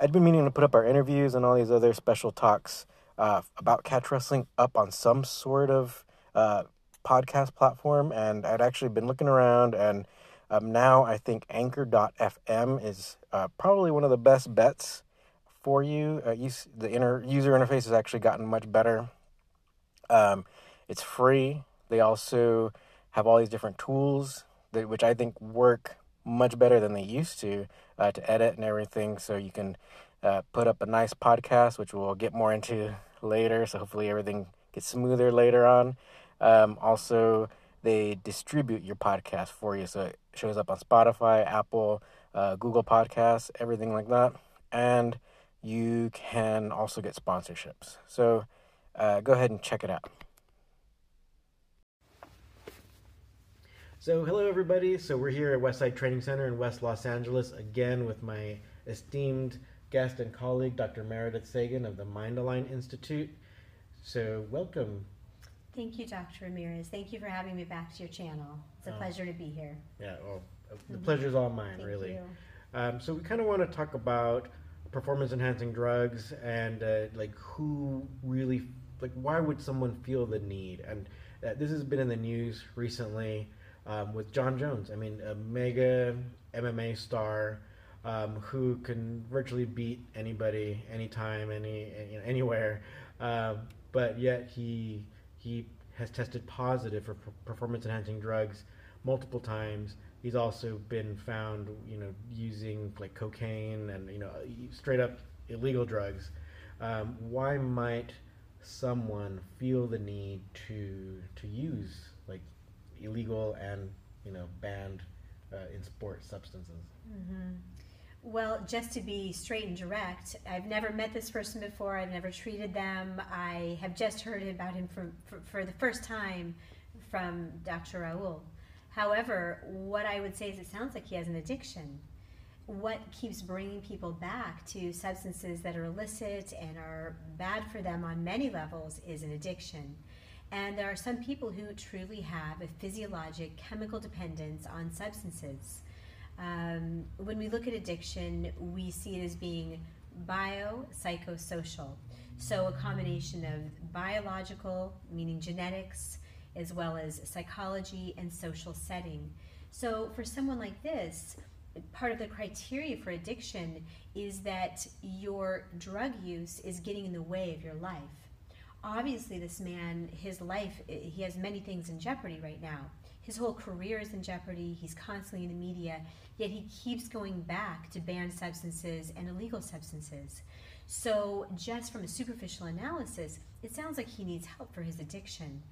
I'd been meaning to put up our interviews and all these other special talks uh, about catch wrestling up on some sort of uh, podcast platform, and I'd actually been looking around, and um, now I think Anchor.fm is uh, probably one of the best bets for you. Uh, use, the inner user interface has actually gotten much better. Um, it's free. They also have all these different tools that, which I think work much better than they used to uh, to edit and everything. So you can uh, put up a nice podcast, which we'll get more into later. So hopefully everything gets smoother later on. Um, also, they distribute your podcast for you, so it shows up on Spotify, Apple, uh, Google Podcasts, everything like that, and you can also get sponsorships. So uh, go ahead and check it out. So, hello everybody. So, we're here at Westside Training Center in West Los Angeles again with my esteemed guest and colleague, Dr. Meredith Sagan of the Mind Align Institute. So, welcome. Thank you, Dr. Ramirez. Thank you for having me back to your channel. It's a Oh. pleasure to be here. Yeah, well, the Mhm. pleasure's all mine, Thank really. you. Um, so, we kind of want to talk about performance enhancing drugs and uh, like who really, like, why would someone feel the need? And uh, this has been in the news recently um, with Jon Jones. I mean, a mega MMA star um, who can virtually beat anybody, anytime, any anywhere. Um, but yet he he has tested positive for performance enhancing drugs multiple times. He's also been found, you know, using like cocaine and you know straight up illegal drugs. Um, why might someone feel the need to to use like illegal and you know banned uh, in sport substances? hmm Well, just to be straight and direct, I've never met this person before. I've never treated them. I have just heard about him for, for, for the first time from Dr. Raul. However, what I would say is it sounds like he has an addiction. What keeps bringing people back to substances that are illicit and are bad for them on many levels is an addiction. And there are some people who truly have a physiologic chemical dependence on substances. Um, when we look at addiction, we see it as being biopsychosocial. So, a combination of biological, meaning genetics, as well as psychology and social setting. So, for someone like this, part of the criteria for addiction is that your drug use is getting in the way of your life. Obviously, this man, his life, he has many things in jeopardy right now. His whole career is in jeopardy. He's constantly in the media, yet he keeps going back to banned substances and illegal substances. So, just from a superficial analysis, it sounds like he needs help for his addiction.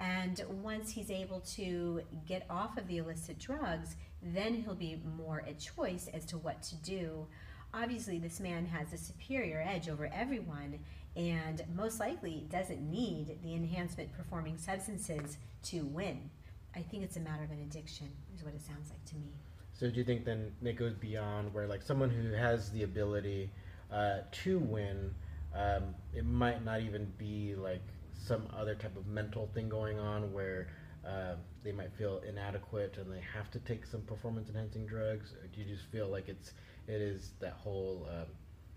And once he's able to get off of the illicit drugs, then he'll be more at choice as to what to do. Obviously, this man has a superior edge over everyone and most likely doesn't need the enhancement performing substances to win. I think it's a matter of an addiction, is what it sounds like to me. So do you think then it goes beyond where like someone who has the ability uh, to win, um, it might not even be like some other type of mental thing going on where uh, they might feel inadequate and they have to take some performance enhancing drugs, or do you just feel like it's it is that whole um,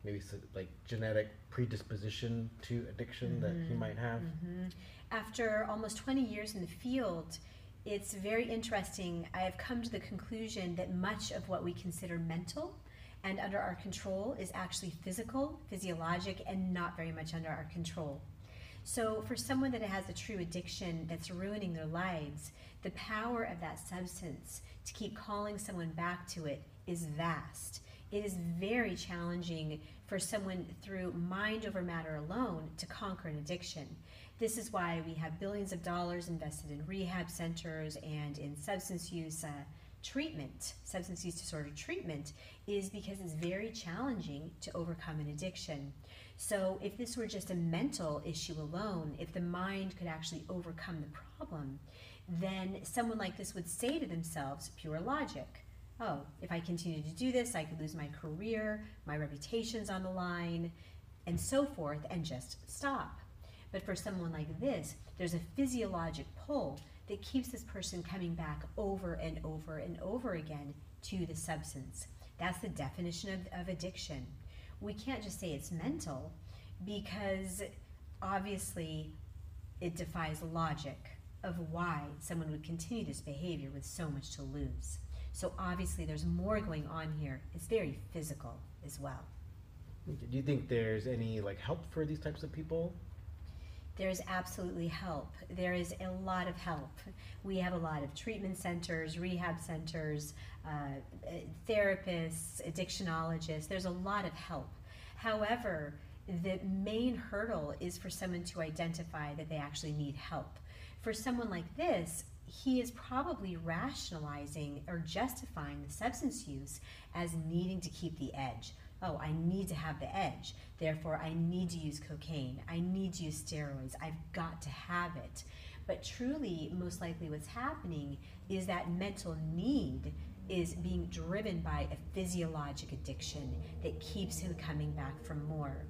maybe like genetic predisposition to addiction that he Mhm. might have? Mhm. After almost 20 years in the field, it's very interesting. I have come to the conclusion that much of what we consider mental and under our control is actually physical, physiologic, and not very much under our control. So, for someone that has a true addiction that's ruining their lives, the power of that substance to keep calling someone back to it is vast. It is very challenging for someone through mind over matter alone to conquer an addiction. This is why we have billions of dollars invested in rehab centers and in substance use uh, treatment, substance use disorder treatment, is because it's very challenging to overcome an addiction. So, if this were just a mental issue alone, if the mind could actually overcome the problem, then someone like this would say to themselves, pure logic, oh, if I continue to do this, I could lose my career, my reputation's on the line, and so forth, and just stop. But for someone like this, there's a physiologic pull that keeps this person coming back over and over and over again to the substance. That's the definition of, of addiction. we can't just say it's mental because obviously it defies logic of why someone would continue this behavior with so much to lose. So obviously there's more going on here. It's very physical as well. Do you think there's any like help for these types of people? There's absolutely help. There is a lot of help. We have a lot of treatment centers, rehab centers, uh, therapists, addictionologists. There's a lot of help. However, the main hurdle is for someone to identify that they actually need help. For someone like this, he is probably rationalizing or justifying the substance use as needing to keep the edge. Oh, I need to have the edge. Therefore, I need to use cocaine. I need to use steroids. I've got to have it. But truly, most likely, what's happening is that mental need is being driven by a physiologic addiction that keeps him coming back for more.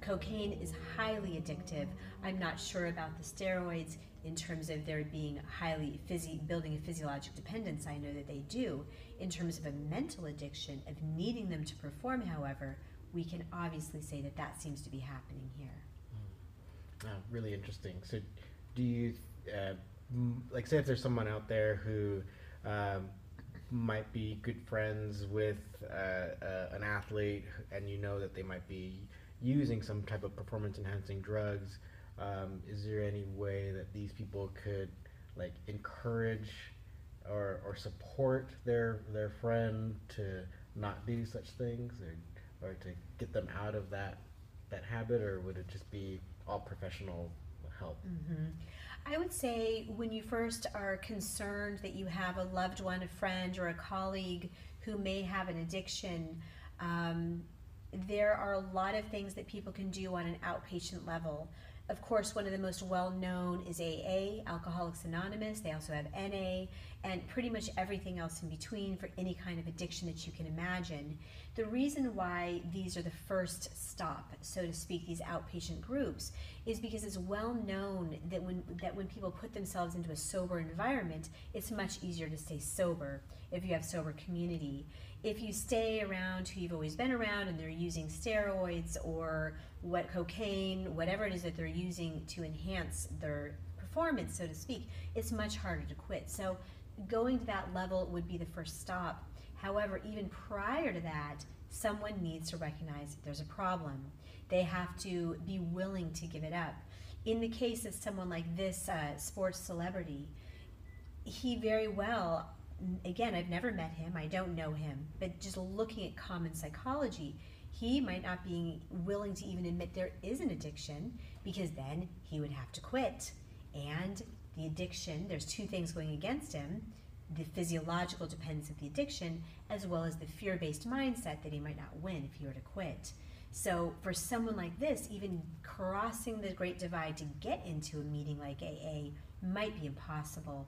Cocaine is highly addictive. I'm not sure about the steroids in terms of there being highly physi- building a physiologic dependence. I know that they do. In terms of a mental addiction of needing them to perform, however, we can obviously say that that seems to be happening here. Mm. Oh, really interesting. So, do you uh, like say if there's someone out there who um, might be good friends with uh, uh, an athlete, and you know that they might be using some type of performance enhancing drugs? Um, is there any way that these people could like encourage or, or support their their friend to not do such things or, or to get them out of that that habit or would it just be all professional help mm-hmm. i would say when you first are concerned that you have a loved one a friend or a colleague who may have an addiction um, there are a lot of things that people can do on an outpatient level of course, one of the most well known is AA, Alcoholics Anonymous. They also have NA, and pretty much everything else in between for any kind of addiction that you can imagine. The reason why these are the first stop, so to speak, these outpatient groups, is because it's well known that when that when people put themselves into a sober environment, it's much easier to stay sober if you have sober community if you stay around who you've always been around and they're using steroids or what cocaine, whatever it is that they're using to enhance their performance, so to speak, it's much harder to quit. So going to that level would be the first stop. However, even prior to that, someone needs to recognize there's a problem. They have to be willing to give it up. In the case of someone like this uh, sports celebrity, he very well again, I've never met him, I don't know him, but just looking at common psychology, he might not be willing to even admit there is an addiction because then he would have to quit. And the addiction, there's two things going against him the physiological dependence of the addiction, as well as the fear based mindset that he might not win if he were to quit. So, for someone like this, even crossing the great divide to get into a meeting like AA might be impossible.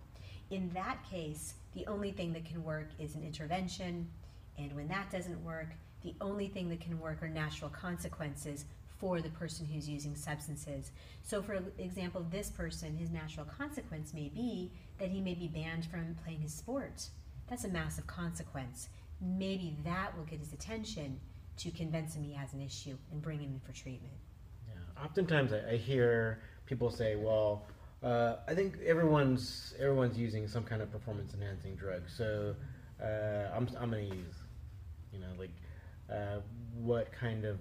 In that case, the only thing that can work is an intervention, and when that doesn't work, the only thing that can work are natural consequences for the person who's using substances. So, for example, this person, his natural consequence may be that he may be banned from playing his sport. That's a massive consequence. Maybe that will get his attention to convince him he has an issue and bring him in for treatment. Yeah. Oftentimes I, I hear people say, well, uh, I think everyone's everyone's using some kind of performance enhancing drug. So uh, I'm I'm gonna use, you know, like uh, what kind of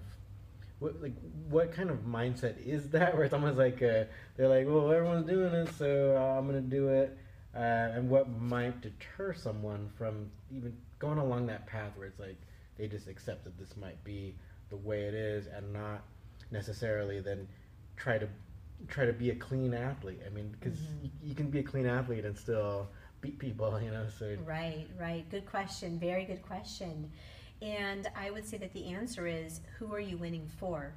what like what kind of mindset is that? Where it's almost like uh, they're like, well, everyone's doing it, so I'm gonna do it. Uh, and what might deter someone from even going along that path where it's like they just accept that this might be the way it is and not necessarily then try to try to be a clean athlete. I mean, because mm-hmm. you, you, can be a clean athlete and still beat people, you know. So right, right. Good question. Very good question. And I would say that the answer is who are you winning for?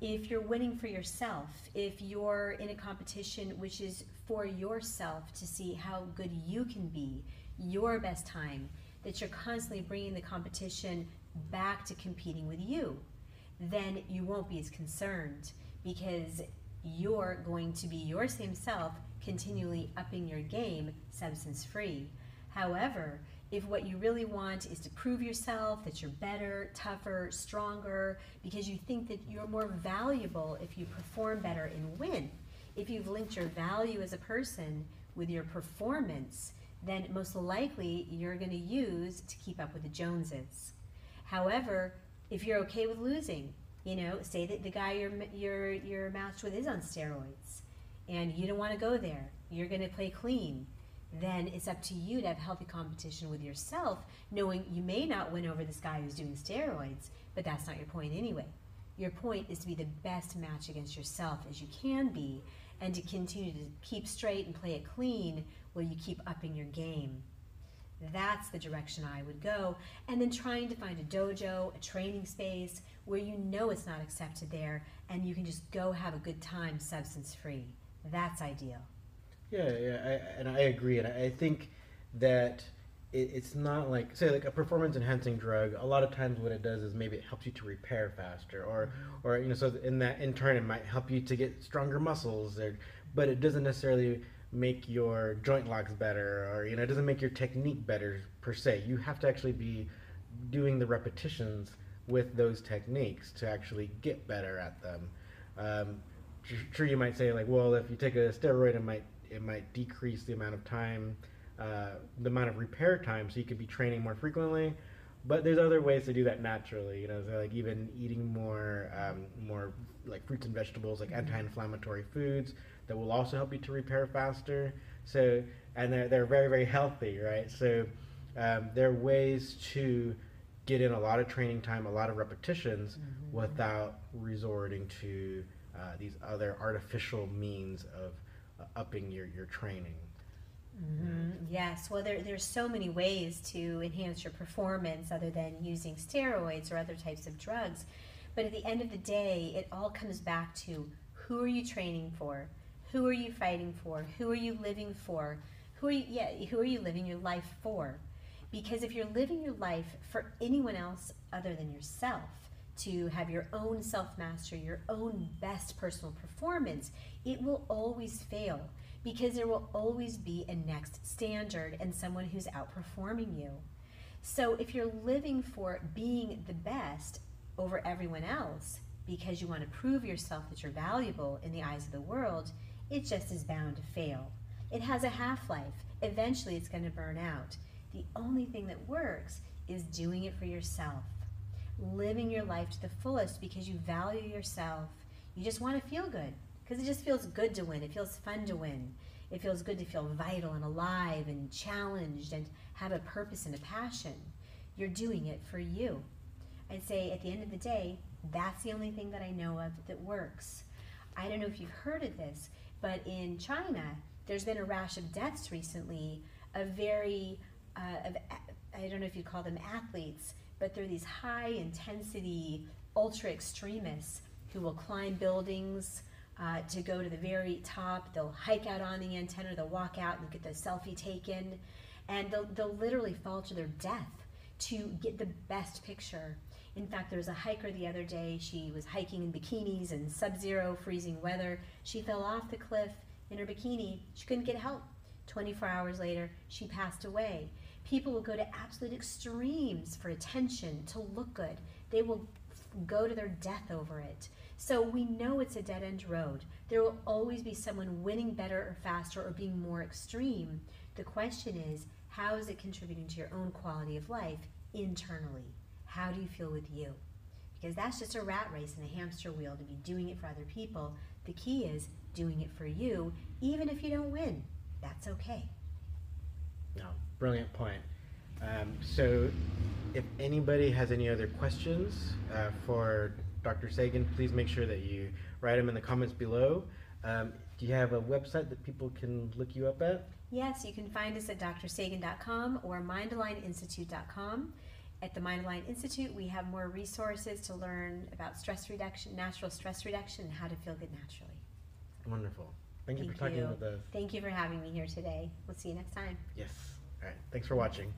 If you're winning for yourself, if you're in a competition which is for yourself to see how good you can be, your best time, that you're constantly bringing the competition back to competing with you, then you won't be as concerned because you're going to be your same self continually upping your game substance free. However, if what you really want is to prove yourself that you're better, tougher, stronger, because you think that you're more valuable if you perform better and win, if you've linked your value as a person with your performance, then most likely you're going to use to keep up with the Joneses. However, if you're okay with losing, you know, say that the guy you're you're you're matched with is on steroids, and you don't want to go there. You're going to play clean. Then it's up to you to have healthy competition with yourself, knowing you may not win over this guy who's doing steroids, but that's not your point anyway. Your point is to be the best match against yourself as you can be, and to continue to keep straight and play it clean while you keep upping your game. That's the direction I would go. And then trying to find a dojo, a training space where you know it's not accepted there and you can just go have a good time substance free. That's ideal. Yeah, yeah, I, and I agree. And I think that it, it's not like, say, like a performance enhancing drug. A lot of times, what it does is maybe it helps you to repair faster, or, or you know, so in that in turn, it might help you to get stronger muscles, or, but it doesn't necessarily make your joint locks better or you know it doesn't make your technique better per se you have to actually be doing the repetitions with those techniques to actually get better at them um, sure you might say like well if you take a steroid it might it might decrease the amount of time uh, the amount of repair time so you could be training more frequently but there's other ways to do that naturally you know so like even eating more um, more like fruits and vegetables like anti-inflammatory foods that will also help you to repair faster. So, and they're, they're very, very healthy, right? So, um, there are ways to get in a lot of training time, a lot of repetitions mm-hmm. without resorting to uh, these other artificial means of upping your, your training. Mm-hmm. Yes, well, there, there's so many ways to enhance your performance other than using steroids or other types of drugs. But at the end of the day, it all comes back to who are you training for? Who are you fighting for? Who are you living for? Who are you, yeah, who are you living your life for? Because if you're living your life for anyone else other than yourself, to have your own self mastery, your own best personal performance, it will always fail because there will always be a next standard and someone who's outperforming you. So if you're living for being the best over everyone else because you want to prove yourself that you're valuable in the eyes of the world, it just is bound to fail. It has a half life. Eventually, it's going to burn out. The only thing that works is doing it for yourself, living your life to the fullest because you value yourself. You just want to feel good because it just feels good to win. It feels fun to win. It feels good to feel vital and alive and challenged and have a purpose and a passion. You're doing it for you. I'd say at the end of the day, that's the only thing that I know of that works. I don't know if you've heard of this, but in China, there's been a rash of deaths recently of very, uh, of, I don't know if you'd call them athletes, but they're these high intensity ultra extremists who will climb buildings uh, to go to the very top. They'll hike out on the antenna, they'll walk out and get the selfie taken, and they'll, they'll literally fall to their death to get the best picture. In fact, there was a hiker the other day. She was hiking in bikinis in sub zero freezing weather. She fell off the cliff in her bikini. She couldn't get help. 24 hours later, she passed away. People will go to absolute extremes for attention, to look good. They will go to their death over it. So we know it's a dead end road. There will always be someone winning better or faster or being more extreme. The question is, how is it contributing to your own quality of life internally? How do you feel with you? Because that's just a rat race and a hamster wheel to be doing it for other people. The key is doing it for you, even if you don't win. That's okay. No, brilliant point. Um, so, if anybody has any other questions uh, for Dr. Sagan, please make sure that you write them in the comments below. Um, do you have a website that people can look you up at? Yes, you can find us at drsagan.com or mindaligninstitute.com. At the Mind Align Institute, we have more resources to learn about stress reduction, natural stress reduction, and how to feel good naturally. Wonderful. Thank, you for talking you. with us. Thank you for having me here today. We'll see you next time. Yes. All right. Thanks for watching.